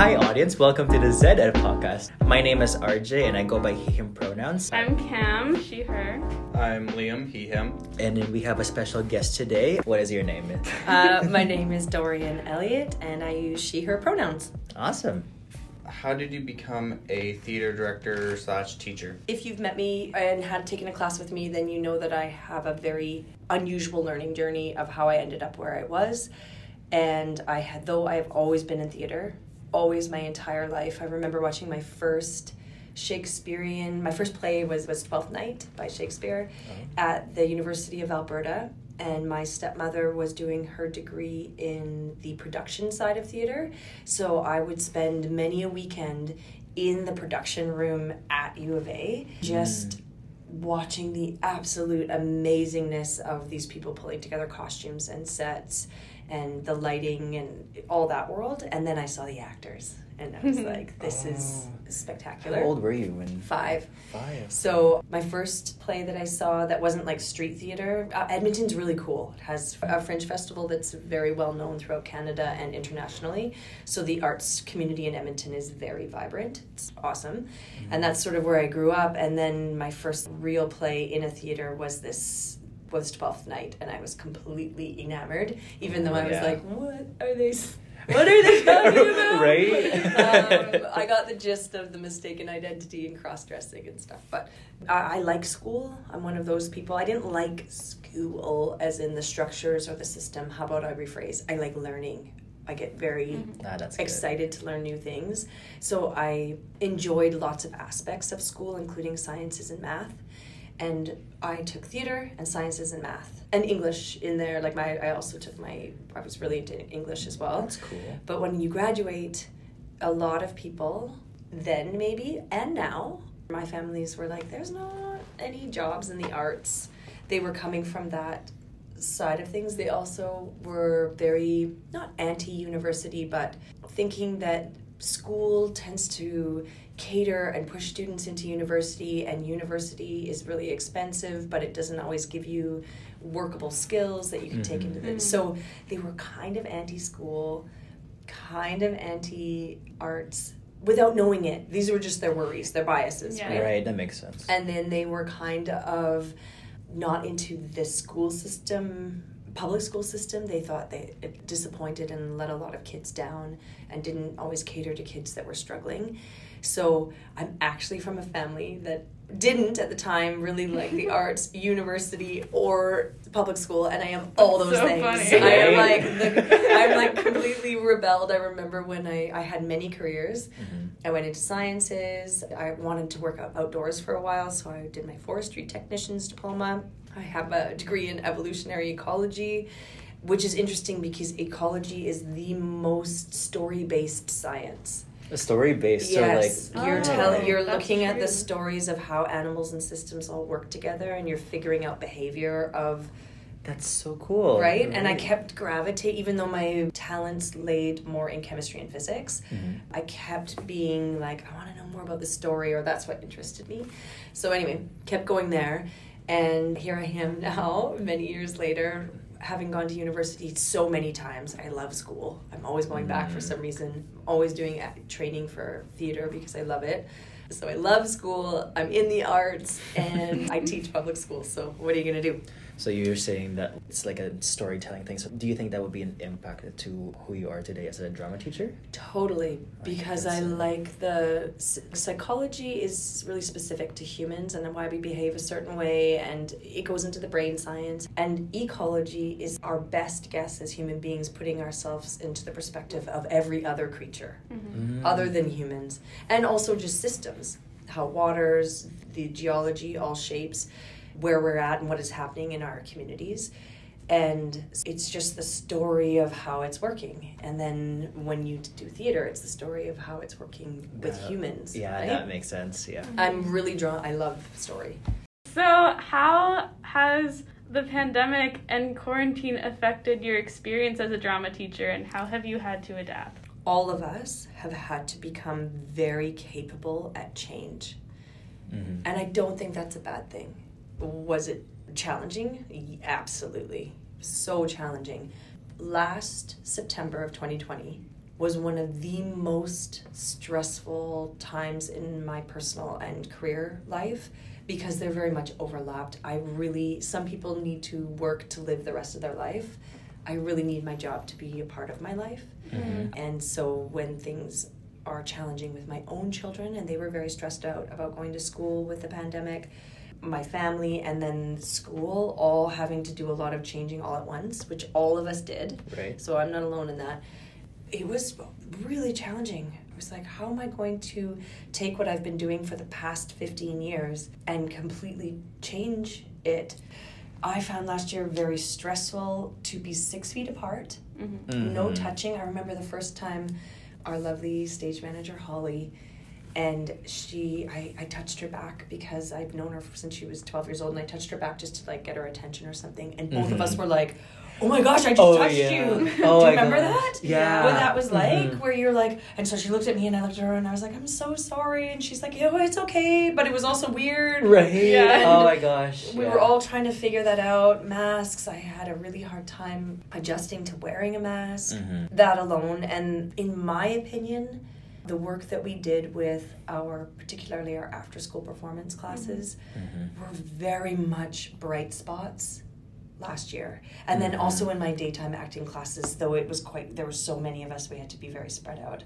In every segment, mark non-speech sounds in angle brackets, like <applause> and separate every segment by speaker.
Speaker 1: Hi, audience. Welcome to the ZED podcast. My name is RJ, and I go by he, him pronouns.
Speaker 2: I'm Cam, she, her.
Speaker 3: I'm Liam, he, him.
Speaker 1: And then we have a special guest today. What is your name? <laughs>
Speaker 4: Uh, my name is Doryan Elliott, and I use she, her pronouns.
Speaker 1: Awesome.
Speaker 3: How did you become a theater director slash teacher?
Speaker 4: If you've met me and had taken a class with me, then you know that I have a very unusual learning journey of how I ended up where I was. And I had, though I have always been in theater, always my entire life. I remember watching my first Shakespearean, my first play was, was Twelfth Night by Shakespeare uh-huh. at the University of Alberta. And my stepmother was doing her degree in the production side of theater. So I would spend many a weekend in the production room at U of A, just mm. watching the absolute amazingness of these people pulling together costumes and sets and the lighting and all that world. And then I saw the actors, and I was <laughs> like, this is spectacular.
Speaker 1: How old were you when?
Speaker 4: Five.
Speaker 1: Five.
Speaker 4: So my first play that I saw that wasn't like street theater. Uh, Edmonton's really cool. It has a Fringe festival that's very well known throughout Canada and internationally. So the arts community in Edmonton is very vibrant. It's awesome, and that's sort of where I grew up. And then my first real play in a theater was this was Twelfth Night, and I was completely enamored. Even though I was
Speaker 1: Yeah.
Speaker 4: like, what are they? <laughs> What are they talking about? <laughs>
Speaker 1: Right?
Speaker 4: um, <laughs> I got the gist of the mistaken identity and cross dressing and stuff. But I, I like school. I'm one of those people. I didn't like school as in the structures or the system. How about I rephrase? I like learning. I get very
Speaker 1: Ah, that's good.
Speaker 4: excited to learn new things. So I enjoyed lots of aspects of school, including sciences and math. And I took theater and sciences and math and English in there. Like my, I also took my. I was really into English as well.
Speaker 1: That's cool.
Speaker 4: But when you graduate, a lot of people, then maybe, and now, my families were like, there's not any jobs in the arts. They were coming from that side of things. They also were very, not anti university, but thinking that school tends to cater and push students into university, and university is really expensive, but it doesn't always give you workable skills that you can take
Speaker 1: Mhm.
Speaker 4: into this. So they were kind of anti school kind of anti arts without knowing it. These were just their worries, their biases,
Speaker 2: Yeah.
Speaker 4: right?
Speaker 1: Right, that makes sense.
Speaker 4: And then they were kind of not into the school system, public school system. They thought they disappointed and let a lot of kids down and didn't always cater to kids that were struggling. So I'm actually from a family that didn't at the time really like the <laughs> arts, university, or public school, and I am all those
Speaker 2: so
Speaker 4: things.
Speaker 2: funny.
Speaker 4: I am like the, I'm like <laughs> completely rebelled. I remember when I, I had many careers.
Speaker 1: Mhm.
Speaker 4: I went into sciences. I wanted to work out outdoors for a while, so I did my forestry technician's diploma. I have a degree in evolutionary ecology, which is interesting because ecology is the most story based science.
Speaker 1: A story based,
Speaker 4: yes,
Speaker 1: so like
Speaker 4: you're
Speaker 2: Oh,
Speaker 4: telling, you're
Speaker 2: that's
Speaker 4: looking at the stories of how animals and systems all work together, and you're figuring out behavior of
Speaker 1: that's so cool.
Speaker 4: right. And I kept gravitate, even though my talents laid more in chemistry and physics.
Speaker 1: Mhm.
Speaker 4: I kept being like, I want to know more about the story, or that's what interested me. So, anyway, kept going there. And here I am <laughs> now, many years later, having gone to university so many times. I love school. I'm always going back for
Speaker 1: Mm.
Speaker 4: some reason, I'm always doing training for theater because I love it. So, I love school. I'm in the arts and I teach public school. So, what are you going to do?
Speaker 1: So you're saying that it's like a storytelling thing. So do you think that would be an impact to who you are today as a drama teacher?
Speaker 4: Totally, because I
Speaker 1: so.
Speaker 4: like the psychology is really specific to humans and why we behave a certain way, and it goes into the brain science. And ecology is our best guess as human beings, putting ourselves into the perspective of every other creature
Speaker 1: Mm.
Speaker 4: other than humans, and also just systems, how waters, the geology all shapes where we're at and what is happening in our communities. And it's just the story of how it's working. And then when you do theater, it's the story of how it's working with
Speaker 1: That-
Speaker 4: humans.
Speaker 1: Yeah,
Speaker 4: right?
Speaker 1: that makes sense. Yeah.
Speaker 4: I'm really drawn, I love story.
Speaker 2: So, how has the pandemic and quarantine affected your experience as a drama teacher, and how have you had to adapt?
Speaker 4: All of us have had to become very capable at change.
Speaker 1: Mhm.
Speaker 4: And I don't think that's a bad thing. Was it challenging? Absolutely. So challenging. Last September of 2020, was one of the most stressful times in my personal and career life because they're very much overlapped. I really, some people need to work to live the rest of their life. I really need my job to be a part of my life.
Speaker 1: Mhm.
Speaker 4: And so when things are challenging with my own children, and they were very stressed out about going to school with the pandemic, my family, and then school, all having to do a lot of changing all at once, which all of us did.
Speaker 1: Right.
Speaker 4: So I'm not alone in that. It was really challenging. I was like, how am I going to take what I've been doing for the past 15 years and completely change it? I found last year very stressful to be six feet apart
Speaker 2: Mhm.
Speaker 4: no
Speaker 1: Mhm.
Speaker 4: touching. I remember the first time our lovely stage manager Holly and she I, I touched her back because I've known her since she was 12 years old and I touched her back just to like get her attention or something and both of us
Speaker 1: Mhm.
Speaker 4: were like oh my gosh I just
Speaker 1: Oh,
Speaker 4: touched
Speaker 1: yeah.
Speaker 4: you
Speaker 1: Oh,
Speaker 4: do you remember that
Speaker 1: Yeah.
Speaker 4: what that was like
Speaker 1: Mhm.
Speaker 4: where you're like and so she looked at me and I looked at her and I was like I'm so sorry and she's like yo it's okay but it was also weird
Speaker 1: Right. <laughs>
Speaker 2: Yeah.
Speaker 1: Oh my gosh.
Speaker 4: we
Speaker 1: yeah.
Speaker 4: were all trying to figure that out. Masks, I had a really hard time adjusting to wearing a mask,
Speaker 1: Mhm.
Speaker 4: that alone. And in my opinion, the work that we did with our, particularly our after school performance classes,
Speaker 1: Mhm.
Speaker 4: were very much bright spots last year. And then
Speaker 1: Mhm.
Speaker 4: also in my daytime acting classes, though it was quite, there were so many of us, we had to be very spread out.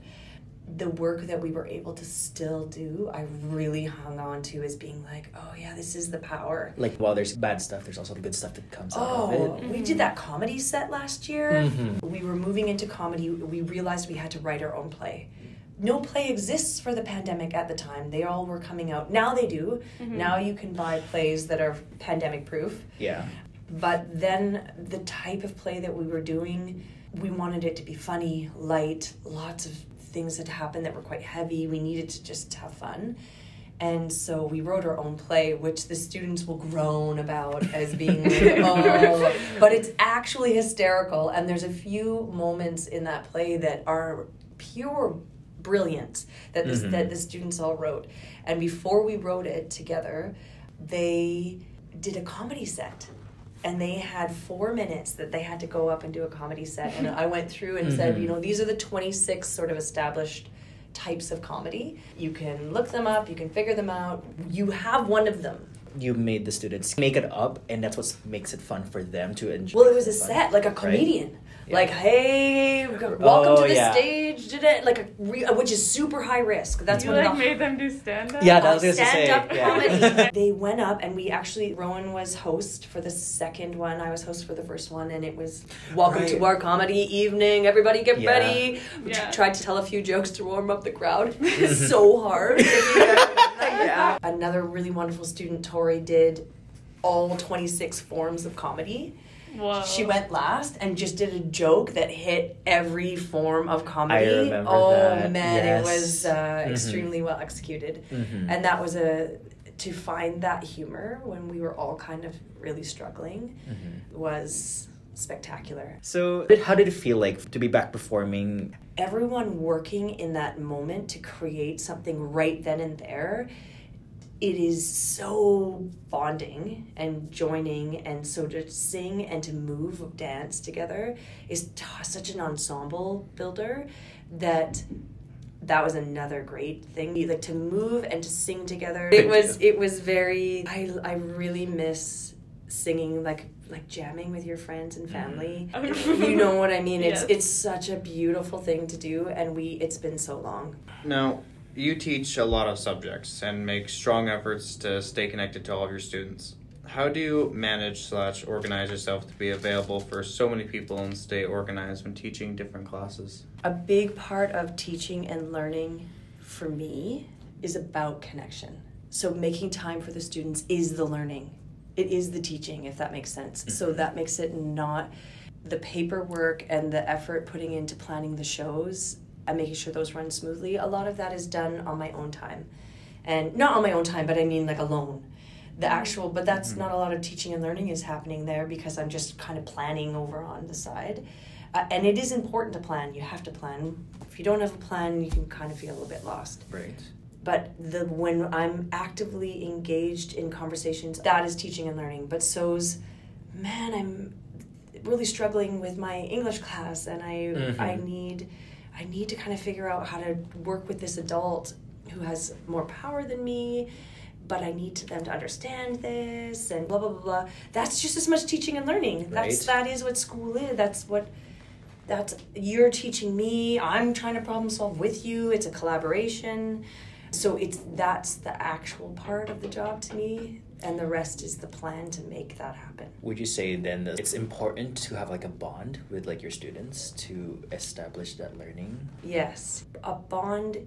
Speaker 4: The work that we were able to still do, I really hung on to as being like, oh yeah, this is the power.
Speaker 1: Like while there's bad stuff, there's also the good stuff that comes out
Speaker 4: Oh,
Speaker 1: of it.
Speaker 4: we did that comedy set last year.
Speaker 1: Mhm.
Speaker 4: We were moving into comedy. We realized we had to write our own play. No play exists for the pandemic at the time. They all were coming out. Now they do.
Speaker 2: Mhm.
Speaker 4: Now you can buy plays that are pandemic proof.
Speaker 1: Yeah.
Speaker 4: But then the type of play that we were doing, we wanted it to be funny, light, lots of things that happened that were quite heavy. We needed to just have fun. And so we wrote our own play, which the students will groan about as being <laughs> like, oh, but it's actually hysterical. And there's a few moments in that play that are pure brilliance that this,
Speaker 1: Mhm.
Speaker 4: that the students all wrote. And before we wrote it together, they did a comedy set. And they had four minutes that they had to go up and do a comedy set. And I went through and said,
Speaker 1: Mhm.
Speaker 4: you know, these are the 26 sort of established types of comedy. You can look them up, you can figure them out. You have one of them.
Speaker 1: You made the students make it up, and that's what makes it fun for them to enjoy.
Speaker 4: Well, it was a
Speaker 1: Fun.
Speaker 4: set, like a
Speaker 1: Right?
Speaker 4: Comedian.
Speaker 1: Yeah.
Speaker 4: Like, hey, welcome
Speaker 1: Oh,
Speaker 4: to the
Speaker 1: yeah.
Speaker 4: stage, did it? Like a re- uh, which is super high risk. That's
Speaker 2: you
Speaker 4: one
Speaker 2: like
Speaker 4: the
Speaker 2: made them do stand up.
Speaker 1: Yeah, that was gonna say,
Speaker 4: stand up
Speaker 1: yeah.
Speaker 4: comedy. <laughs> they went up and we actually Rowan was host for the second one. I was host for the first one, and it was welcome
Speaker 1: Right.
Speaker 4: to our comedy evening. Everybody get
Speaker 1: Yeah.
Speaker 4: ready. We
Speaker 2: Yeah.
Speaker 4: tried to tell a few jokes to warm up the crowd. <laughs> It's so hard. <laughs> yeah. Another really wonderful student, Tori, did all 26 forms of comedy.
Speaker 2: Whoa.
Speaker 4: She went last and just did a joke that hit every form of comedy.
Speaker 1: I remember
Speaker 4: oh
Speaker 1: that,
Speaker 4: man,
Speaker 1: yes.
Speaker 4: it was uh,
Speaker 1: Mhm.
Speaker 4: extremely well executed.
Speaker 1: Mhm.
Speaker 4: And that was a to find that humor when we were all kind of really struggling
Speaker 1: Mhm.
Speaker 4: was spectacular.
Speaker 1: So, how did it feel like to be back performing?
Speaker 4: Everyone working in that moment to create something right then and there. It is so bonding and joining, and so to sing and to move, dance together is t- such an ensemble builder that that was another great thing. Like to move and to sing together. It was it was very i i really miss singing like like jamming with your friends and family. Mm-hmm. You know what i mean? It's <laughs>
Speaker 2: Yes.
Speaker 4: it's such a beautiful thing to do and we it's been so long.
Speaker 3: Now, you teach a lot of subjects and make strong efforts to stay connected to all of your students. How do you manage slash organize yourself to be available for so many people and stay organized when teaching different classes?
Speaker 4: a big part of teaching and learning for me is about connection. So making time for the students is the learning. It is the teaching, if that makes sense. Mm-hmm. So that makes it not the paperwork and the effort putting into planning the shows and making sure those run smoothly. A lot of that is done on my own time. And not on my own time, but I mean like alone. The actual, but that's not a lot of teaching and learning is happening there because I'm just kind of planning over on the side. Uh, and it is important to plan. You have to plan. If you don't have a plan, you can kind of feel a little bit lost.
Speaker 1: Right.
Speaker 4: But the when I'm actively engaged in conversations, that is teaching and learning. But so's, man, I'm really struggling with my English class, and I
Speaker 1: Mhm.
Speaker 4: I need. I need to kind of figure out how to work with this adult who has more power than me but I need to them to understand this and blah blah blah blah. That's just as much teaching and learning. That's that is what school is. That's what that's you're teaching me. I'm trying to problem solve with you. It's a collaboration. So it's that's the actual part of the job to me, and the rest is the plan to make that happen.
Speaker 1: Would you say then that it's important to have like a bond with like your students to establish that learning?
Speaker 4: Yes, a bond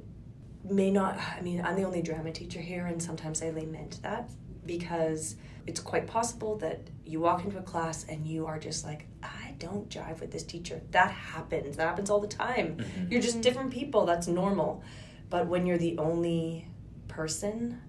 Speaker 4: may not. I mean, I'm the only drama teacher here, and sometimes I lament that because it's quite possible that you walk into a class and you are just like, I don't jive with this teacher. That happens. That happens all the time.
Speaker 1: Mhm.
Speaker 4: You're just different people. That's normal. But when you're the only person,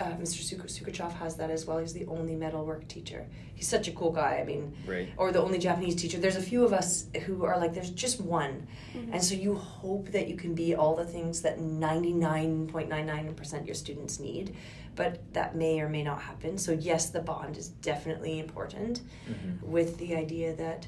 Speaker 4: uh, Mr. Suk- Sukachev has that as well. He's the only metalwork teacher. He's such a cool guy. I mean,
Speaker 1: Right.
Speaker 4: or the only Japanese teacher. There's a few of us who are like, there's just one.
Speaker 2: Mhm.
Speaker 4: And so you hope that you can be all the things that 99.99% of your students need, but that may or may not happen. So, yes, the bond is definitely important
Speaker 1: Mhm.
Speaker 4: with the idea that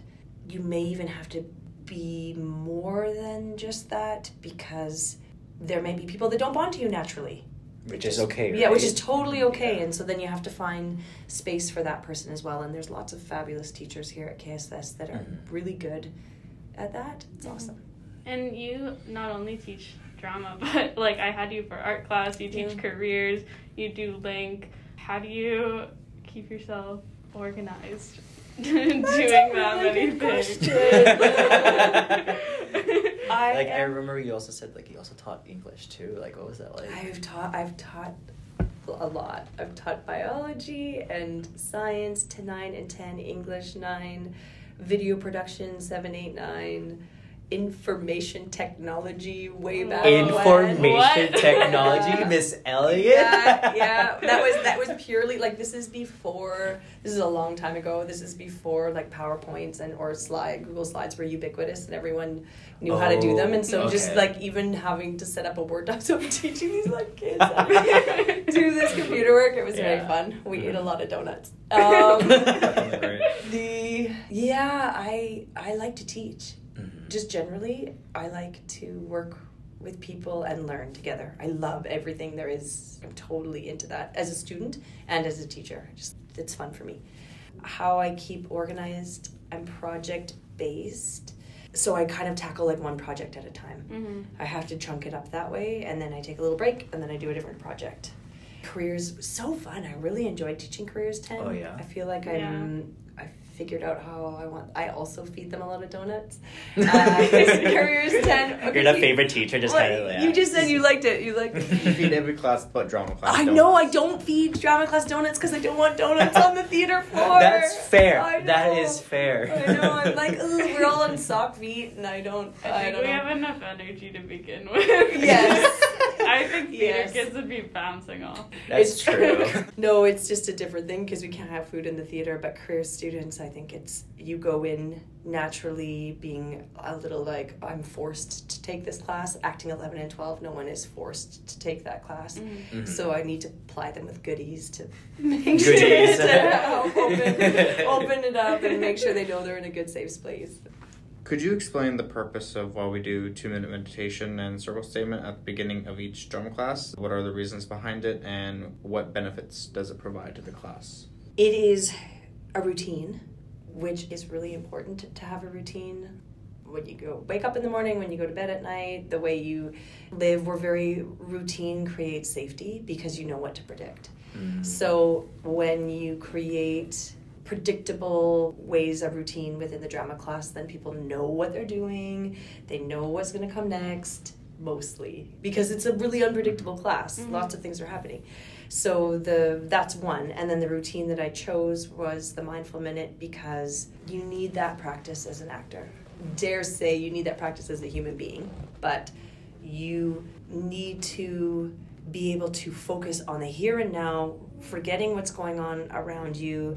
Speaker 4: you may even have to be more than just that because there may be people that don't bond to you naturally.
Speaker 1: Which is okay.
Speaker 4: Yeah, which is totally okay.
Speaker 1: Yeah.
Speaker 4: And so then you have to find space for that person as well. And there's lots of fabulous teachers here at KSS that are
Speaker 1: Mhm.
Speaker 4: really good at that. It's
Speaker 2: Mhm.
Speaker 4: awesome.
Speaker 2: And you not only teach drama, <laughs> but like I had you for art class, you teach
Speaker 4: Yeah.
Speaker 2: careers, you do link. How do you keep yourself organized <laughs> doing that
Speaker 4: really
Speaker 2: many things? <laughs>
Speaker 4: I
Speaker 1: like I remember you also said like you also taught English too. Like what was that like?
Speaker 4: I've taught I've taught a lot. I've taught biology and science to nine and ten, English nine, video production seven, eight, nine, information technology way back. when.
Speaker 1: Information
Speaker 2: What?
Speaker 1: technology, <laughs> Miss Elliott.
Speaker 4: yeah, <laughs> yeah. That was that was purely like this is before this is a long time ago. This is before like PowerPoints and or slide Google Slides were ubiquitous and everyone knew how to do them. And so
Speaker 1: Oh,
Speaker 4: just like even having to set up a Word doc, <laughs> so I'm teaching these like kids to do this computer work. It was very fun. We ate a lot of donuts. Um, the yeah, I I like to teach. Just generally, I like to work with people and learn together. I love everything there is. I'm totally into that as a student and as a teacher. Just it's fun for me. How I keep organized, I'm project based. So I kind of tackle like one project at a time.
Speaker 2: hmm
Speaker 4: I have to chunk it up that way and then I take a little break and then I do a different project. Careers so fun. I really enjoyed teaching careers 10.
Speaker 1: Oh, yeah?
Speaker 4: I feel like I'm I figured out how I want I also feed them a lot of donuts. <laughs> Uh, careers 10. Okay,
Speaker 1: You're the
Speaker 4: you-
Speaker 1: favorite teacher, just
Speaker 4: What?
Speaker 1: kind of.
Speaker 4: You just said you liked it. You liked
Speaker 3: you feed every class but drama class.
Speaker 4: I
Speaker 3: donuts.
Speaker 4: know I don't feed drama class donuts because I don't want donuts on the theater <laughs> floor.
Speaker 1: That's fair.
Speaker 4: I
Speaker 1: That
Speaker 4: know.
Speaker 1: is fair.
Speaker 4: I know. I'm <laughs> like, Ugh, we're all on sock feet, and I don't.
Speaker 2: I
Speaker 4: I,
Speaker 2: think
Speaker 4: don't
Speaker 2: we
Speaker 4: know.
Speaker 2: have enough energy to begin with.
Speaker 4: Yes.
Speaker 2: I think theater
Speaker 4: Yes.
Speaker 2: kids would be bouncing off.
Speaker 1: That's
Speaker 4: it's
Speaker 1: true.
Speaker 4: no, it's just a different thing because we can't have food in the theater. But career students, I think it's you go in naturally being a little like I'm forced to take this class. Acting eleven and twelve, no one is forced to take that class.
Speaker 2: Mhm.
Speaker 1: Mhm.
Speaker 4: So I need to ply them with goodies to <laughs> make
Speaker 1: Goodies.
Speaker 4: sure to help <laughs> open, <laughs> open it up and make sure they know they're in a good safe space.
Speaker 3: Could you explain the purpose of why we do two minute meditation and circle statement at the beginning of each drum class? What are the reasons behind it and what benefits does it provide to the class?
Speaker 4: It is a routine, which is really important to, to have a routine. When you go wake up in the morning, when you go to bed at night, the way you live, we're very routine creates safety because you know what to predict.
Speaker 1: Mhm.
Speaker 4: So when you create predictable ways of routine within the drama class, then people know what they're doing, they know what's going to come next, mostly because it's a really unpredictable class.
Speaker 2: Mhm.
Speaker 4: Lots of things are happening. So the that's one, and then the routine that I chose was the mindful minute because you need that practice as an actor. Dare say you need that practice as a human being, but you need to be able to focus on the here and now, forgetting what's going on around you,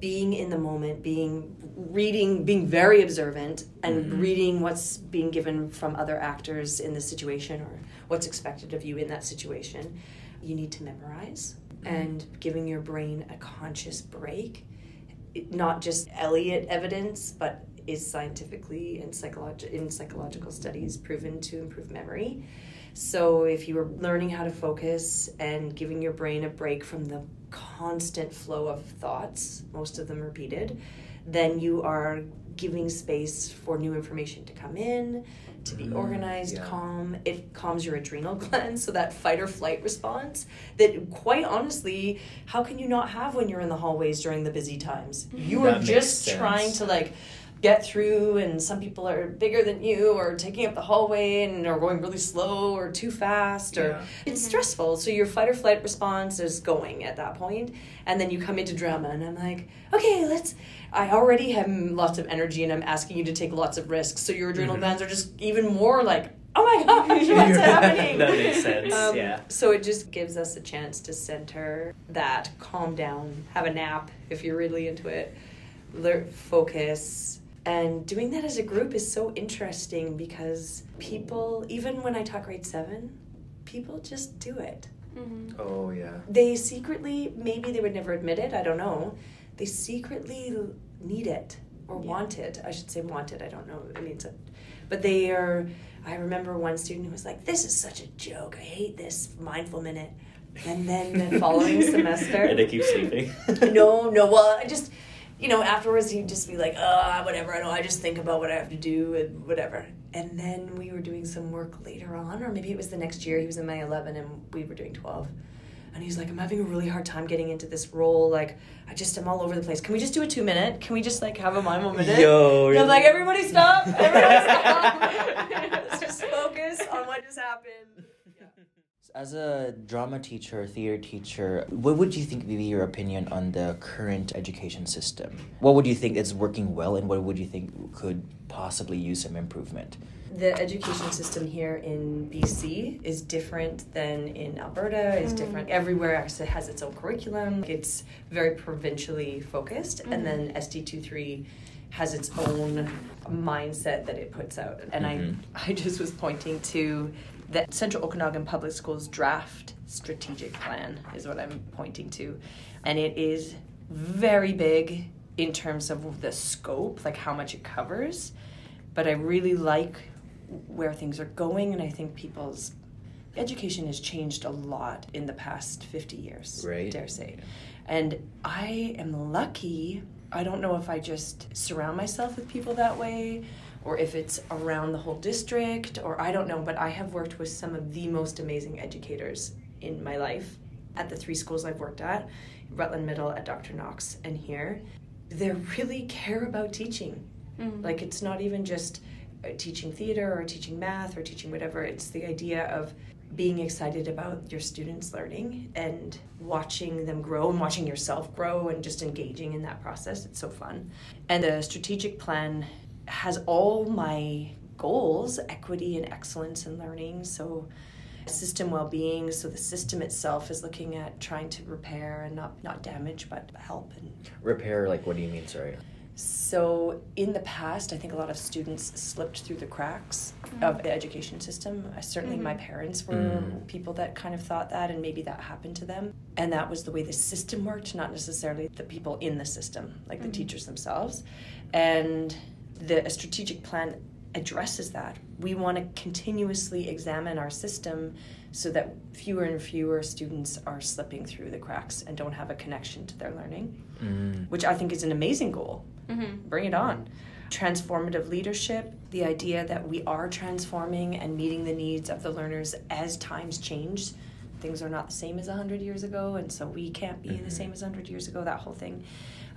Speaker 4: being in the moment, being reading, being very observant, and
Speaker 1: Mhm.
Speaker 4: reading what's being given from other actors in the situation or what's expected of you in that situation. You need to memorize mm-hmm. and giving your brain a conscious break. Not just Elliot evidence, but is scientifically and psychologi- in psychological studies proven to improve memory. So if you are learning how to focus and giving your brain a break from the constant flow of thoughts, most of them repeated, then you are giving space for new information to come in, to be
Speaker 1: Mm,
Speaker 4: organized,
Speaker 1: yeah.
Speaker 4: calm. It calms your adrenal <laughs> glands, so that fight or flight response that quite honestly, how can you not have when you're in the hallways during the busy times? You are
Speaker 1: That makes
Speaker 4: just
Speaker 1: sense.
Speaker 4: trying to like get through and some people are bigger than you or taking up the hallway and are going really slow or too fast or
Speaker 1: Yeah.
Speaker 4: it's stressful so your fight or flight response is going at that point and then you come into drama and i'm like okay let's i already have lots of energy and i'm asking you to take lots of risks so your adrenal
Speaker 1: Mhm.
Speaker 4: glands are just even more like oh my gosh <laughs> what's happening
Speaker 1: that makes sense.
Speaker 4: um,
Speaker 1: yeah.
Speaker 4: So it just gives us a chance to center that, calm down, have a nap if you're really into it, learn, focus. And doing that as a group is so interesting because people, even when I talk grade seven, people just do it.
Speaker 2: Mm-hmm.
Speaker 1: Oh yeah.
Speaker 4: They secretly, maybe they would never admit it, I don't know. They secretly need it or
Speaker 2: Yeah.
Speaker 4: want it. I should say want it, I don't know. I mean, it's a, but they are. I remember one student who was like, This is such a joke. I hate this mindful minute. And then the following <laughs> semester.
Speaker 1: and they keep sleeping.
Speaker 4: no, no. Well, I just, you know, afterwards he'd just be like, ah, whatever. I know. I just think about what I have to do and whatever. And then we were doing some work later on, or maybe it was the next year. He was in my eleven, and we were doing twelve. And he's like, I'm having a really hard time getting into this role. Like, I just am all over the place. Can we just do a two minute? Can we just like have a mindful minute?
Speaker 1: Yo,
Speaker 4: And I'm like, everybody stop! Everybody stop! Let's <laughs> <laughs> just focus on what just happened.
Speaker 1: As a drama teacher, theater teacher, what would you think would be your opinion on the current education system? What would you think is working well, and what would you think could possibly use some improvement?
Speaker 4: the education system here in BC is different than in Alberta, is
Speaker 2: Mm.
Speaker 4: different everywhere else it has its own curriculum. It's very provincially focused and then SD23 has its own mindset that it puts out. And
Speaker 1: Mhm.
Speaker 4: I I just was pointing to the Central Okanagan Public Schools draft strategic plan is what I'm pointing to. And it is very big in terms of the scope, like how much it covers. But I really like where things are going, and I think people's education has changed a lot in the past 50 years,
Speaker 1: Right.
Speaker 4: dare say. And I am lucky. I don't know if I just surround myself with people that way or if it's around the whole district or I don't know, but I have worked with some of the most amazing educators in my life at the three schools I've worked at Rutland Middle, at Dr. Knox, and here. They really care about teaching.
Speaker 2: Mm-hmm.
Speaker 4: Like it's not even just uh, teaching theater or teaching math or teaching whatever. It's the idea of being excited about your students learning and watching them grow and watching yourself grow and just engaging in that process. It's so fun. And the strategic plan has all my goals equity and excellence in learning. So, system well-being so the system itself is looking at trying to repair and not not damage but help and
Speaker 1: Repair, like, what do you mean? Sorry.
Speaker 4: so in the past, I think a lot of students slipped through the cracks of the education system. Uh, certainly, my parents were
Speaker 1: Mm.
Speaker 4: people that kind of thought that, and maybe that happened to them. And that was the way the system worked, not necessarily the people in the system, like the teachers themselves. And the strategic plan addresses that. We want to continuously examine our system so that fewer and fewer students are slipping through the cracks and don't have a connection to their learning
Speaker 1: Mm.
Speaker 4: which I think is an amazing goal.
Speaker 2: Mm-hmm.
Speaker 4: Bring it on. Transformative leadership, the idea that we are transforming and meeting the needs of the learners as times change. Things are not the same as 100 years ago, and so we can't be
Speaker 1: Mhm.
Speaker 4: the same as 100 years ago, that whole thing.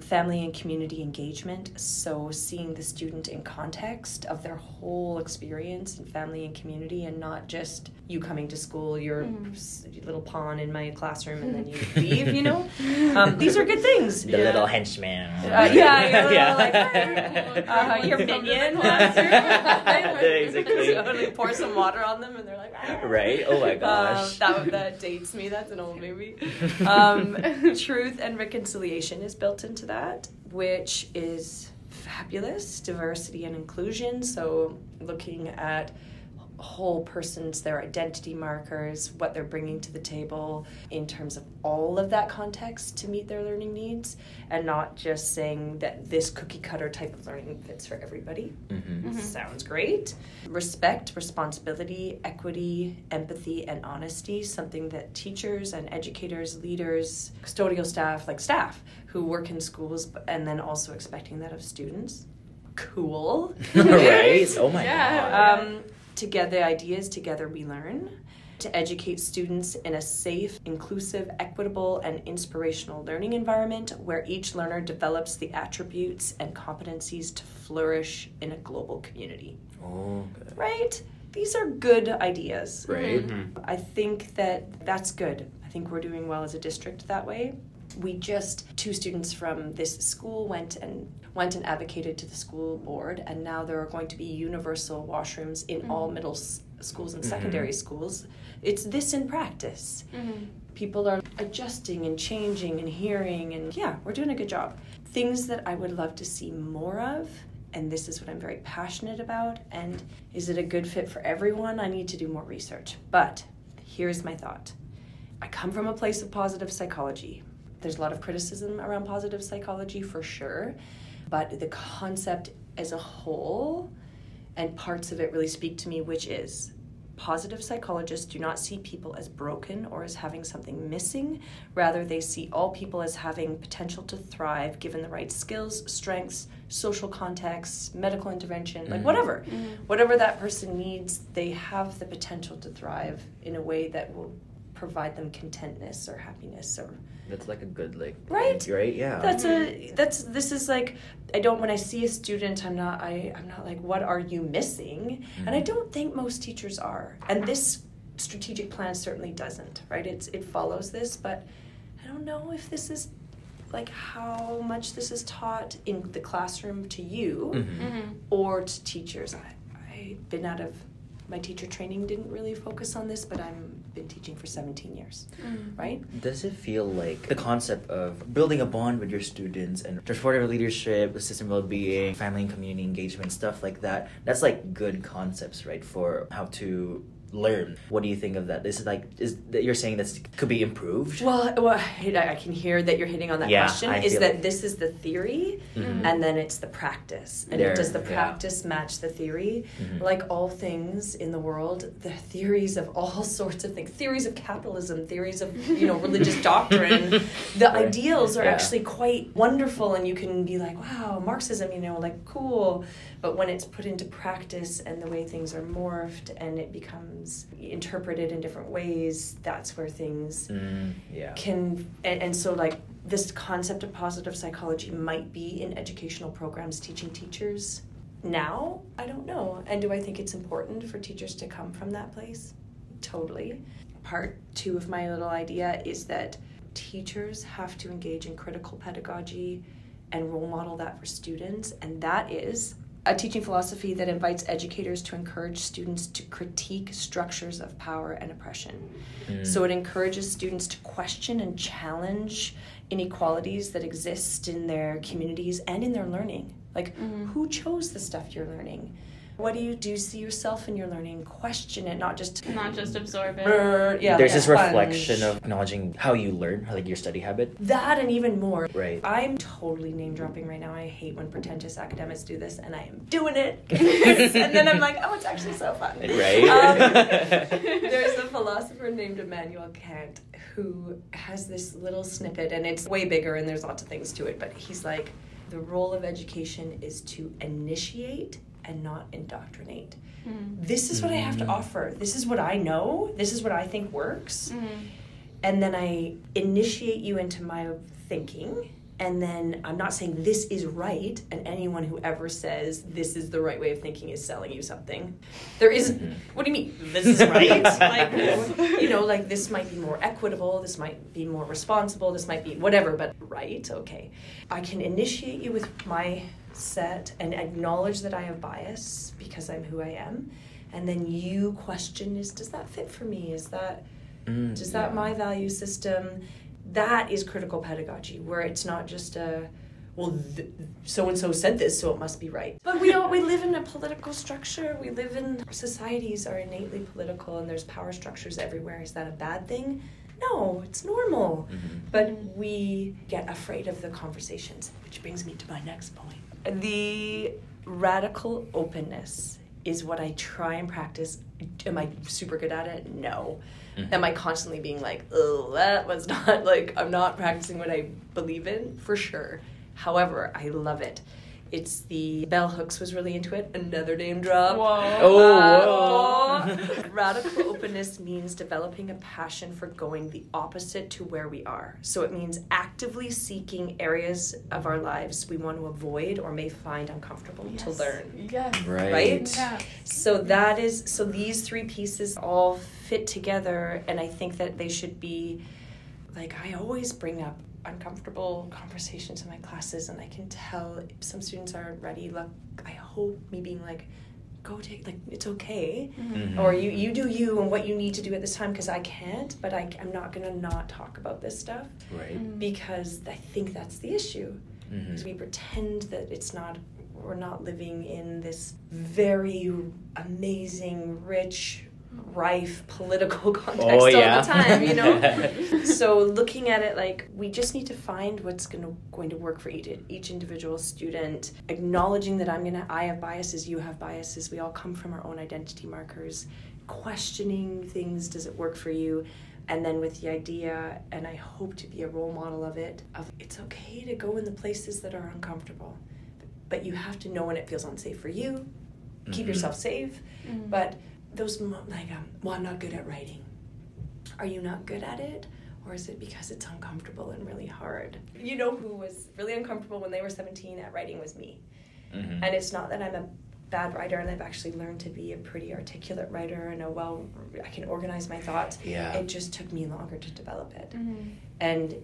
Speaker 4: Family and community engagement, so seeing the student in context of their whole experience and family and community, and not just you coming to school, your
Speaker 2: Mhm.
Speaker 4: little pawn in my classroom, and then you <laughs> leave, you know? Um, these are good things.
Speaker 1: The
Speaker 2: Yeah.
Speaker 1: little henchman.
Speaker 4: Uh, yeah, <laughs> yeah, <laughs> like,
Speaker 1: Yeah.
Speaker 4: uh, your
Speaker 2: Come to the
Speaker 4: minion.
Speaker 2: classroom.
Speaker 1: Basically.
Speaker 4: Totally pour some water on them, and they're like, "Ah."
Speaker 1: Right? Oh my
Speaker 4: Um,
Speaker 1: gosh.
Speaker 4: that that dates me. That's an old movie. Um, truth and reconciliation is built into that, which is fabulous. Diversity and inclusion. So looking at whole person's their identity markers, what they're bringing to the table in terms of all of that context to meet their learning needs, and not just saying that this cookie cutter type of learning fits for everybody.
Speaker 1: Mm-hmm.
Speaker 4: Sounds great. Respect, responsibility, equity, empathy, and honesty, something that teachers and educators, leaders, custodial staff, like staff who work in schools, and then also expecting that of students. Cool. <laughs>
Speaker 1: right? <laughs> Oh my
Speaker 2: Yeah.
Speaker 1: god.
Speaker 4: Um, together ideas, together we learn. To educate students in a safe, inclusive, equitable, and inspirational learning environment where each learner develops the attributes and competencies to flourish in a global community.
Speaker 1: oh, good.
Speaker 4: Right? These are good ideas.
Speaker 1: Right? Mm-hmm.
Speaker 4: I think that that's good. I think we're doing well as a district that way. We just two students from this school went and went and advocated to the school board, and now there are going to be universal washrooms in all middle s- schools and secondary schools. It's this in practice.
Speaker 2: Mm-hmm.
Speaker 4: People are adjusting and changing and hearing, and yeah, we're doing a good job. Things that I would love to see more of, and this is what I'm very passionate about. And is it a good fit for everyone? I need to do more research. But here's my thought I come from a place of positive psychology. There's a lot of criticism around positive psychology for sure, but the concept as a whole and parts of it really speak to me, which is positive psychologists do not see people as broken or as having something missing. Rather, they see all people as having potential to thrive given the right skills, strengths, social contexts, medical intervention, like
Speaker 1: Mhm.
Speaker 4: whatever. Whatever that person needs, they have the potential to thrive in a way that will provide them contentness or happiness or
Speaker 1: That's like a good like
Speaker 4: Right?
Speaker 1: Right? Yeah.
Speaker 4: that's a that's this is like I don't when I see a student I'm not I I'm not like what are you missing and I
Speaker 1: Mhm.
Speaker 4: don't think most teachers are and this strategic plan certainly doesn't right it's it follows this but I don't know if this is like how much this is taught in the classroom to you
Speaker 1: Mhm.
Speaker 2: Mm-hmm.
Speaker 4: or to teachers I I've been out of my teacher training didn't really focus on this but I'm been teaching for 17 years
Speaker 2: Mm-hmm.
Speaker 4: right
Speaker 1: Does it feel like the concept of building a bond with your students and supportive leadership, system well-being, family and community engagement, stuff like that? That's like good concepts, right? For how to learn. What do you think of that? This is like is that you're saying this could be improved?
Speaker 4: Well, well, I I can hear that you're hitting on that
Speaker 1: Yeah,
Speaker 4: question.
Speaker 1: I
Speaker 4: is that
Speaker 1: it.
Speaker 4: this is the theory,
Speaker 1: Mhm.
Speaker 4: and then it's the practice, and
Speaker 1: There,
Speaker 4: does the
Speaker 1: yeah.
Speaker 4: practice match the theory?
Speaker 1: Mhm.
Speaker 4: Like all things in the world, the theories of all <laughs> sorts of things, theories of capitalism, theories of you know religious <laughs> doctrine, the
Speaker 1: Right.
Speaker 4: ideals are
Speaker 1: Yeah.
Speaker 4: actually quite wonderful, and you can be like, wow, Marxism, you know, like cool. But when it's put into practice and the way things are morphed and it becomes interpreted in different ways, that's where things
Speaker 1: Mm, yeah.
Speaker 4: can and, and so like this concept of positive psychology might be in educational programs teaching teachers now? I don't know. And do i think it's important for teachers to come from that place? Totally. Part two of my little idea is that teachers have to engage in critical pedagogy and role model that for students and that is a teaching philosophy that invites educators to encourage students to critique structures of power and oppression
Speaker 1: Mm.
Speaker 4: so it encourages students to question and challenge inequalities that exist in their communities and in their learning. Like,
Speaker 2: Mhm.
Speaker 4: who chose the stuff you're learning? What do you do? See yourself in your learning? Question it, not just
Speaker 2: Not just absorb it.
Speaker 4: Brr, yeah.
Speaker 1: There's
Speaker 4: like
Speaker 1: this
Speaker 4: sponge.
Speaker 1: reflection of acknowledging how you learn, like your study habit.
Speaker 4: that, and even more.
Speaker 1: Right.
Speaker 4: I'm totally name dropping right now. I hate when pretentious academics do this, and I am doing it. <laughs> and then I'm like, oh, it's actually so fun.
Speaker 1: Right.
Speaker 4: Um, there's a philosopher named Immanuel Kant who has this little snippet, and it's way bigger, and there's lots of things to it. But he's like, the role of education is to initiate and not indoctrinate.
Speaker 2: Mm-hmm.
Speaker 4: This is what I have to
Speaker 1: Mm.
Speaker 4: offer. This is what I know. This is what I think works.
Speaker 2: Mm-hmm.
Speaker 4: And then I initiate you into my thinking. And then I'm not saying this is right, and anyone who ever says this is the right way of thinking is selling you something. There is,
Speaker 1: Mhm.
Speaker 4: what do you mean? This is right? <laughs> like, you know, like this might be more equitable, this might be more responsible, this might be whatever, but right, okay. I can initiate you with my set and acknowledge that I have bias because I'm who I am. And then you question is does that fit for me? Is that
Speaker 1: Mm,
Speaker 4: does that my value system? That is critical pedagogy, where it's not just a well, so and so said this, so it must be right. But we all, we live in a political structure. We live in societies are innately political, and there's power structures everywhere. Is that a bad thing? No, it's normal. Mm-hmm. But we get afraid of the conversations, which brings me to my next point. The radical openness is what I try and practice. Am I super good at it? No. Mm-hmm. Am I constantly being like, oh, that was not <laughs> like, I'm not practicing what I believe in? For sure. However, I love it. It's the Bell Hooks was really into it. Another name drop.
Speaker 2: Whoa.
Speaker 1: Oh, uh,
Speaker 4: whoa. <laughs> Radical openness means developing a passion for going the opposite to where we are. So it means actively seeking areas of our lives we want to avoid or may find uncomfortable yes. to learn.
Speaker 2: Yes.
Speaker 1: Right.
Speaker 4: Right? Yeah. So that is so these three pieces all fit together and I think that they should be like I always bring up uncomfortable conversations in my classes and I can tell some students aren't ready. Look, I hope me being like, go take like it's okay mm-hmm. or you you do you and what you need to do at this time because i can't but I, i'm not gonna not talk about this stuff
Speaker 1: right mm-hmm.
Speaker 4: because i think that's the issue mm-hmm. because we pretend that it's not we're not living in this very amazing rich rife political <laughs> context oh, yeah. all the time, you know. <laughs> so looking at it like we just need to find what's going to going to work for each each individual student, acknowledging that I'm gonna I have biases, you have biases, we all come from our own identity markers, questioning things, does it work for you? And then with the idea, and I hope to be a role model of it, of it's okay to go in the places that are uncomfortable, but you have to know when it feels unsafe for you. Keep mm-hmm. yourself safe, mm-hmm. but those like um, well i'm not good at writing. Are you not good at it? Or is it because it's uncomfortable and really hard? You know who was really uncomfortable when they were 17 at writing was me. Mm-hmm. and it's not that i'm a bad writer and i've actually learned to be a pretty articulate writer and a well i can organize my thoughts.
Speaker 1: Yeah.
Speaker 4: it just took me longer to develop it. Mm-hmm. and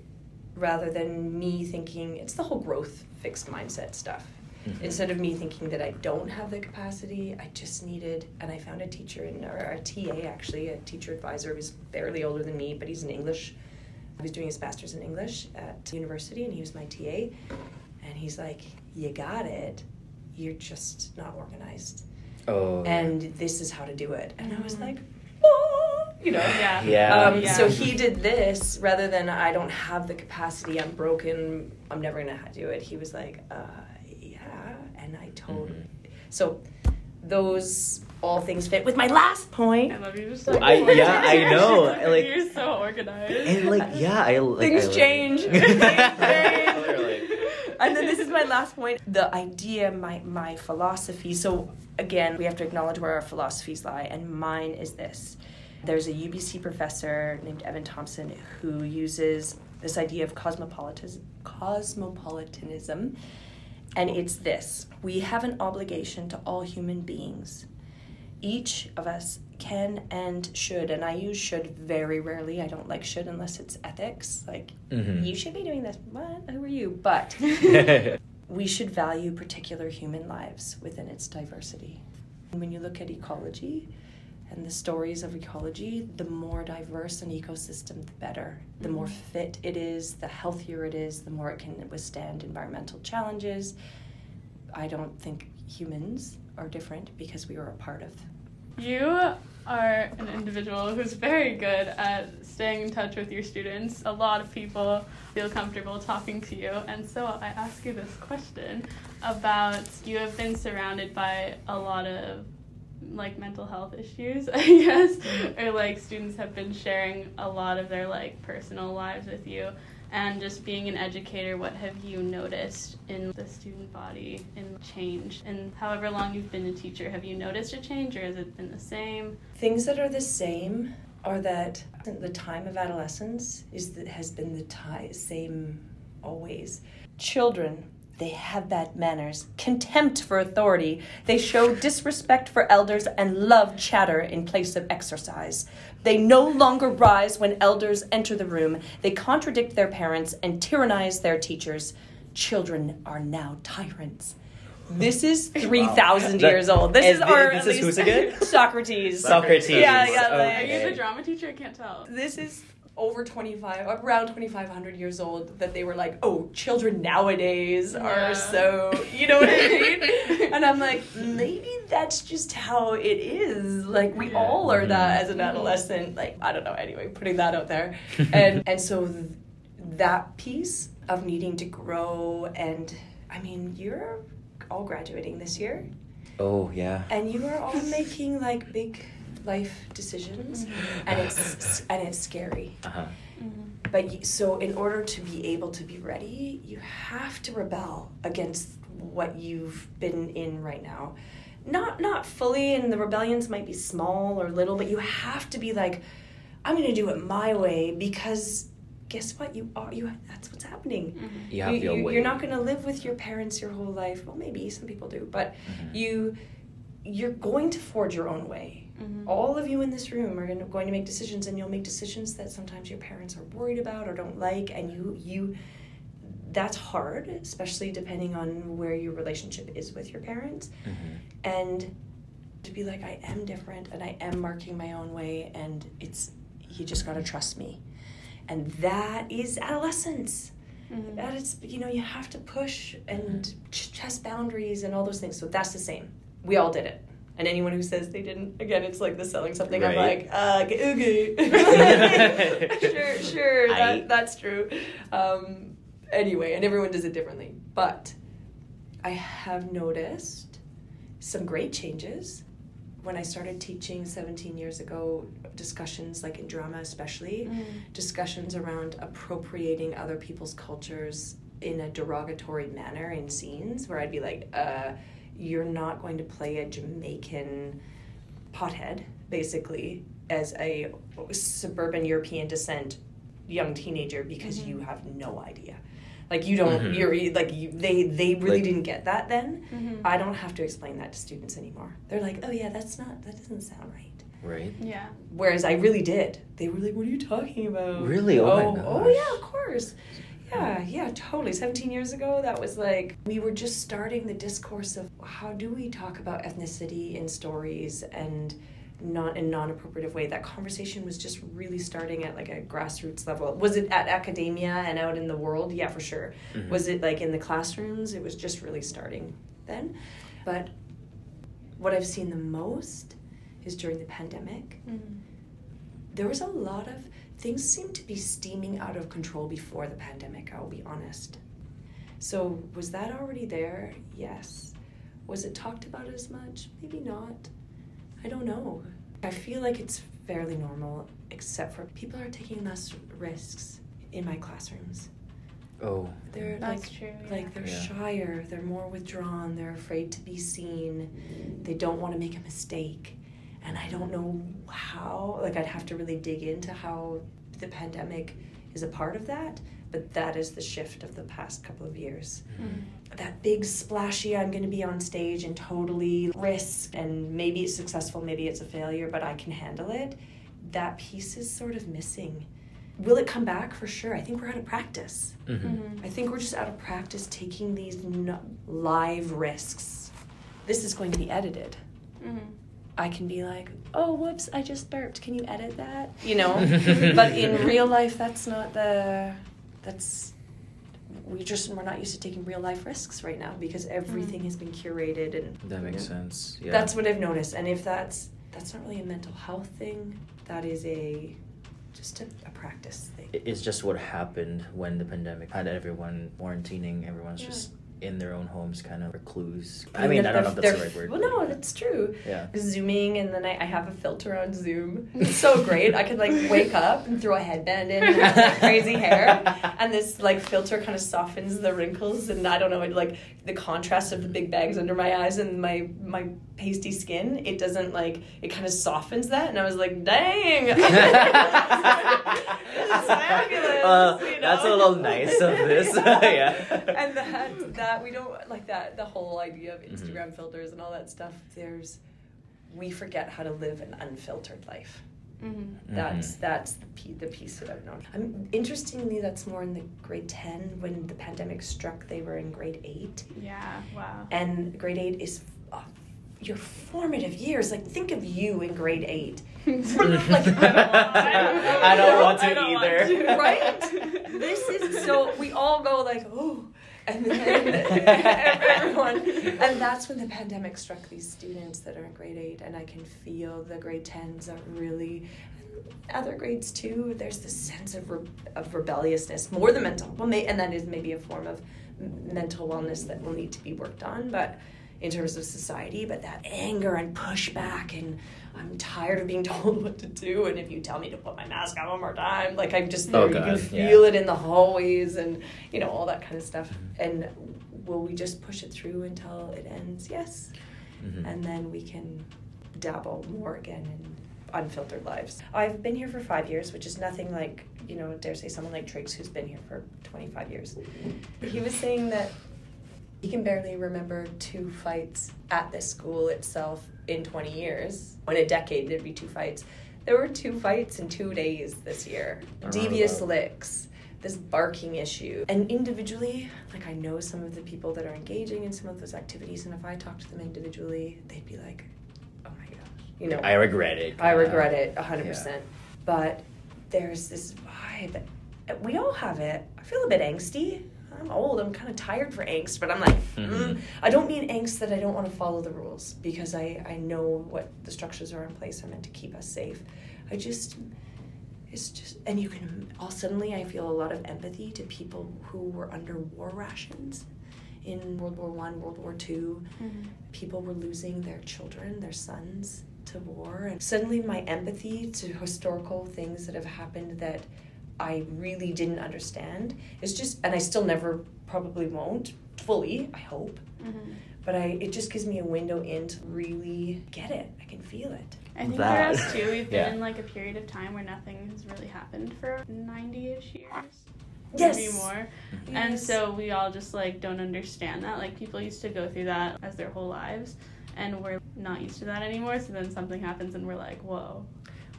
Speaker 4: rather than me thinking it's the whole growth fixed mindset stuff Mm-hmm. Instead of me thinking that I don't have the capacity, I just needed, and I found a teacher in, or a TA actually, a teacher advisor who's barely older than me, but he's in English. He was doing his master's in English at university, and he was my TA. And he's like, You got it. You're just not organized.
Speaker 1: Oh.
Speaker 4: And this is how to do it. And I was mm-hmm. like, oh, you know.
Speaker 2: Yeah.
Speaker 1: Yeah.
Speaker 4: Um,
Speaker 2: yeah.
Speaker 4: So he did this rather than I don't have the capacity, I'm broken, I'm never going to do it. He was like, uh, and I totally. Mm-hmm. So those all things fit with my last point.
Speaker 2: I love you so well,
Speaker 1: I, yeah, I <laughs> know.
Speaker 2: like you're so organized.
Speaker 1: And like yeah, I like,
Speaker 4: things
Speaker 1: I
Speaker 4: change. <laughs> things change. and then this is my last point. The idea, my my philosophy. So again, we have to acknowledge where our philosophies lie, and mine is this. There's a UBC professor named Evan Thompson who uses this idea of cosmopolitanism, cosmopolitanism and it's this we have an obligation to all human beings. Each of us can and should, and I use should very rarely. I don't like should unless it's ethics. Like, mm-hmm. you should be doing this. What? Who are you? But <laughs> we should value particular human lives within its diversity. When you look at ecology, and the stories of ecology, the more diverse an ecosystem, the better. The more mm-hmm. fit it is, the healthier it is, the more it can withstand environmental challenges. I don't think humans are different because we are a part of.
Speaker 2: You are an individual who's very good at staying in touch with your students. A lot of people feel comfortable talking to you. And so I ask you this question about you have been surrounded by a lot of like mental health issues, <laughs> I guess, mm-hmm. or like students have been sharing a lot of their like personal lives with you. And just being an educator, what have you noticed in the student body in change? And however long you've been a teacher, have you noticed a change or has it been the same?
Speaker 4: Things that are the same are that the time of adolescence is that has been the time, same always. Children they have bad manners, contempt for authority. They show disrespect for elders and love chatter in place of exercise. They no longer rise when elders enter the room. They contradict their parents and tyrannize their teachers. Children are now tyrants. This is 3,000 wow. years old. This is our.
Speaker 1: This is who's again? <laughs>
Speaker 4: Socrates.
Speaker 1: Socrates.
Speaker 4: Yeah, yeah.
Speaker 2: Like, okay. Are you the drama teacher? I can't tell.
Speaker 4: This is over 25 around 2500 years old that they were like oh children nowadays
Speaker 2: Yeah.
Speaker 4: are so you know what i <laughs> mean and i'm like maybe that's just how it is like we
Speaker 1: Yeah.
Speaker 4: all are that as an
Speaker 2: Mhm.
Speaker 4: adolescent like i don't know anyway putting that out there and <laughs> and so th- that piece of needing to grow and i mean you're all graduating this year
Speaker 1: Oh yeah.
Speaker 4: and you are all <laughs> making like big life decisions and it's and it's scary
Speaker 1: Uh huh.
Speaker 2: Mhm.
Speaker 4: but y- so in order to be able to be ready you have to rebel against what you've been in right now not not fully and the rebellions might be small or little but you have to be like i'm going to do it my way because guess what you are you that's what's happening
Speaker 2: Mhm.
Speaker 1: You have your
Speaker 4: you,
Speaker 1: way.
Speaker 4: you're not going to live with your parents your whole life well maybe some people do but
Speaker 1: Mhm.
Speaker 4: you you're going to forge your own way.
Speaker 2: Mhm.
Speaker 4: all of you in this room are gonna, make decisions and you'll make decisions that sometimes your parents are worried about or don't like and you you that's hard especially depending on where your relationship is with your parents.
Speaker 1: Mhm.
Speaker 4: and to be like i am different and i am marking my own way and it's you just got to trust me. And that is adolescence.
Speaker 2: Mhm.
Speaker 4: that is you know you have to push and ch- test boundaries and all those things. So that's the same we all did it. And anyone who says they didn't again it's like the selling something i'm like uh g- okay <laughs> <laughs> sure sure
Speaker 1: I-
Speaker 4: that, that's true. Um anyway and everyone does it differently. But i have noticed some great changes. When i started teaching 17 years ago discussions like in drama especially
Speaker 2: Mhm.
Speaker 4: discussions around appropriating other people's cultures in a derogatory manner in scenes where I'd be like, uh, you're not going to play a Jamaican pothead, basically, as a suburban European descent young teenager because
Speaker 2: Mhm.
Speaker 4: you have no idea. Like you don't,
Speaker 1: Mhm.
Speaker 4: you're like you, they they really
Speaker 1: Like-
Speaker 4: didn't get that then.
Speaker 2: Mhm.
Speaker 4: I don't have to explain that to students anymore. They're like, oh yeah, that's not that doesn't sound right.
Speaker 1: Right.
Speaker 2: Yeah.
Speaker 4: Whereas I really did. They were like, "What are you talking about?"
Speaker 1: Really? Oh my
Speaker 4: oh, oh yeah, of course. Yeah, yeah, totally. Seventeen years ago, that was like we were just starting the discourse of how do we talk about ethnicity in stories and not in non-appropriative way. That conversation was just really starting at like a grassroots level. Was it at academia and out in the world? Yeah, for sure.
Speaker 1: Mhm.
Speaker 4: Was it like in the classrooms? It was just really starting then. But what I've seen the most is during the pandemic
Speaker 2: Mhm.
Speaker 4: there was a lot of things seemed to be steaming out of control before the pandemic i'll be honest so was that already there yes was it talked about as much maybe not i don't know i feel like it's fairly normal except for people are taking less risks in my classrooms
Speaker 1: Oh.
Speaker 4: they're
Speaker 2: That's
Speaker 4: like
Speaker 2: true. Yeah.
Speaker 4: like they're
Speaker 1: Yeah.
Speaker 4: shyer they're more withdrawn they're afraid to be seen they don't want to make a mistake and i don't know how like i'd have to really dig into how the pandemic is a part of that but that is the shift of the past couple of years
Speaker 2: Mhm.
Speaker 4: that big splashy i'm going to be on stage and totally risk and maybe it's successful maybe it's a failure but i can handle it that piece is sort of missing will it come back for sure i think we're out of practice
Speaker 1: Mm-hmm.
Speaker 2: Mhm.
Speaker 4: I think we're just out of practice taking these no- live risks. This is going to be edited. I can be like, oh, whoops, I just burped. Can you edit that? You know? <laughs> but in real life, that's not the. That's. We just we're not used to taking real life risks right now because everything mm. has been curated and
Speaker 1: That makes
Speaker 4: you know?
Speaker 1: sense. Yeah.
Speaker 4: That's what I've noticed, and if that's that's not really a mental health thing, that is a just a, a practice thing.
Speaker 1: It's just what happened when the pandemic had everyone quarantining. Everyone's
Speaker 2: Yeah.
Speaker 1: just in their own homes, kind of recluse. I mean, I don't know if that's the right word.
Speaker 4: Well, no, that's true.
Speaker 1: Yeah.
Speaker 4: zooming and then I, I have a filter on zoom it's so great i could like wake up and throw a headband in and have like, crazy hair and this like filter kind of softens the wrinkles and i don't know it like the contrast of the big bags under my eyes and my my pasty skin it doesn't like it kind of softens that and i was like dang <laughs> <laughs> fabulous
Speaker 1: Uh,
Speaker 4: you
Speaker 1: That's a little nice of this. <laughs> yeah.
Speaker 4: and that that we don't like that the whole idea of Instagram filters and all that stuff. There's we forget how to live an unfiltered life.
Speaker 2: Mhm.
Speaker 4: That's
Speaker 1: Mhm.
Speaker 4: that's the piece, the piece that I've known. I'm interestingly that's more in the grade ten when the pandemic struck. They were in grade eight,
Speaker 2: Yeah. Wow.
Speaker 4: and grade eight is a your formative years. Like think of you in grade eight. <laughs>
Speaker 2: like,
Speaker 1: I don't want to
Speaker 2: I don't <laughs> want
Speaker 1: either.
Speaker 2: to.
Speaker 4: right? <laughs> this is so we all go like, oh, and then everyone, and that's when the pandemic struck these students that are in grade eight, and I can feel the grade tens are really. Other grades too. There's this sense of re- of rebelliousness, more than mental. Well, may, and that is maybe a form of m- mental wellness that will need to be worked on. But in terms of society, but that anger and pushback and I'm tired of being <laughs> told what to do and if you tell me to put my mask on one more time, like I'm just.
Speaker 1: Oh,
Speaker 4: you can feel
Speaker 1: yeah.
Speaker 4: it in the hallways and you know, all that kind of stuff. And will we just push it through until it ends? Yes.
Speaker 1: Mhm.
Speaker 4: And then we can dabble more again in unfiltered lives. I've been here for five years, which is nothing like, you know, dare say someone like Triggs who's been here for 25 years. He was saying that he can barely remember two fights at this school itself in 20 years. In a decade, there'd be two fights. There were two fights in two days this year. Devious licks, this barking issue. And individually, like I know some of the people that are engaging in some of those activities, and if I talk to them individually, they'd be like, oh my gosh. You know,
Speaker 1: I regret it.
Speaker 4: I regret it a hundred
Speaker 1: yeah.
Speaker 4: percent. But there's this vibe. We all have it. I feel a bit angsty. I'm old. I'm kind of tired for angst, but I'm like,
Speaker 1: Mhm.
Speaker 4: mm. I don't mean angst that I don't want to follow the rules because I I know what the structures are in place are meant to keep us safe. I just it's just and you can all suddenly I feel a lot of empathy to people who were under war rations in World War One, World War Two
Speaker 2: Mhm.
Speaker 4: people were losing their children, their sons to war. And suddenly my empathy to historical things that have happened that I really didn't understand It's just, and I still never probably won't fully, I hope.
Speaker 2: Mhm.
Speaker 4: But I, it just gives me a window in to really get it. I can feel it.
Speaker 2: I think
Speaker 1: That-
Speaker 2: for us too, we've <laughs> been
Speaker 1: yeah.
Speaker 2: in like a period of time where nothing has really happened for 90-ish years.
Speaker 4: Yes.
Speaker 2: Maybe more. And so we all just like don't understand that. Like people used to go through that as their whole lives and we're not used to that anymore. So then something happens and we're like, whoa.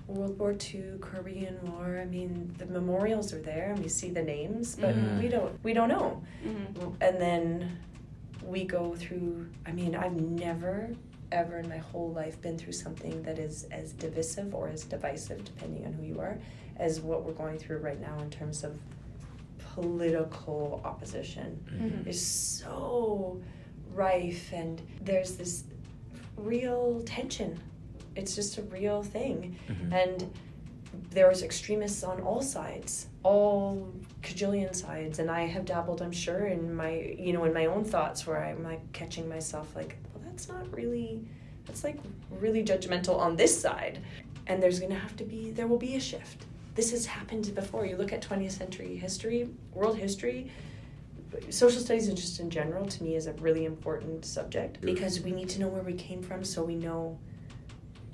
Speaker 4: World War II, Korean War. I mean, the memorials are there, and we see the names, but
Speaker 1: Mhm.
Speaker 4: we don't we don't know.
Speaker 2: hmm
Speaker 4: and then we go through i mean i've never ever in my whole life been through something that is as divisive or as divisive depending on who you are as what we're going through right now in terms of political opposition
Speaker 1: Mhm.
Speaker 4: is so rife and there's this real tension it's just a real thing.
Speaker 1: Mhm.
Speaker 4: and there's extremists on all sides all cajillion sides. And i have dabbled i'm sure in my you know in my own thoughts where i'm like catching myself like well that's not really that's like really judgmental on this side. And there's going to have to be there will be a shift. This has happened before. You look at 20th century history world history social studies and just in general to me is a really important subject because we need to know where we came from so we know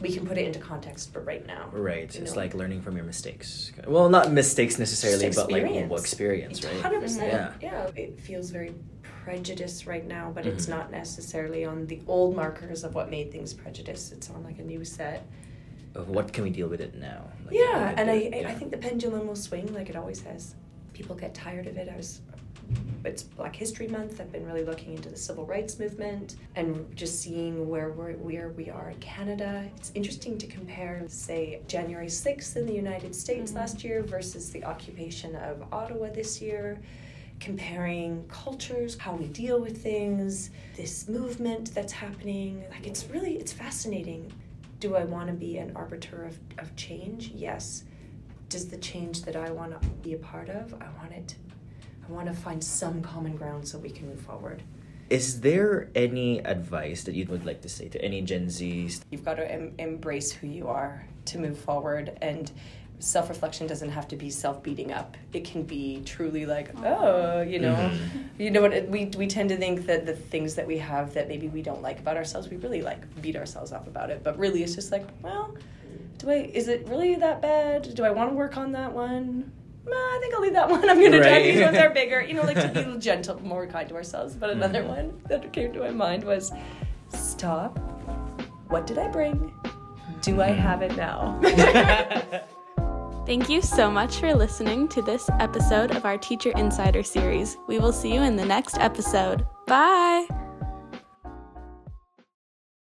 Speaker 4: we can put it into context for right now
Speaker 1: Right. It's
Speaker 4: know?
Speaker 1: like learning from your mistakes. Well, not mistakes necessarily, but like
Speaker 4: experience.
Speaker 1: well, experience, right?
Speaker 4: Hundred percent.
Speaker 1: Yeah.
Speaker 4: Yeah. It feels very prejudiced right now, but it's
Speaker 1: Mhm.
Speaker 4: not necessarily on the old markers of what made things prejudiced. It's on like a new set.
Speaker 1: Of what can we deal with it now? Like,
Speaker 4: yeah, and
Speaker 1: do
Speaker 4: I
Speaker 1: it-
Speaker 4: I think the pendulum will swing like it always has. People get tired of it. I was. It's Black History Month. I've been really looking into the civil rights movement and just seeing where we're, where we are in Canada. It's interesting to compare, say, January 6th in the United States
Speaker 2: Mhm.
Speaker 4: last year versus the occupation of Ottawa this year comparing cultures, how we deal with things, this movement that's happening. Like it's really it's fascinating. Do I want to be an arbiter of, of change? Yes. Does the change that I want to be a part of, I want it I want to find some common ground so we can move forward.
Speaker 1: Is there any advice that you would like to say to any Gen Zs?
Speaker 4: You've got to em- embrace who you are to move forward and self reflection doesn't have to be self beating up. It can be truly like, oh, you know,
Speaker 1: Mhm.
Speaker 4: you know what? it- We we tend to think that the things that we have that maybe we don't like about ourselves, we really like beat ourselves up about it. But really, it's just like, well, do I? Is it really that bad? Do I want to work on that one? Nah, I think I'll leave that <laughs> one. I'm gonna try.
Speaker 1: Right.
Speaker 4: These ones are bigger. You know, like to be <laughs> gentle, more kind to ourselves. But another
Speaker 1: Mhm.
Speaker 4: one that came to my mind was, stop. What did I bring? Do I have it now? <laughs>
Speaker 2: Thank you so much for listening to this episode of our Teacher Insider series. We will see you in the next episode. Bye!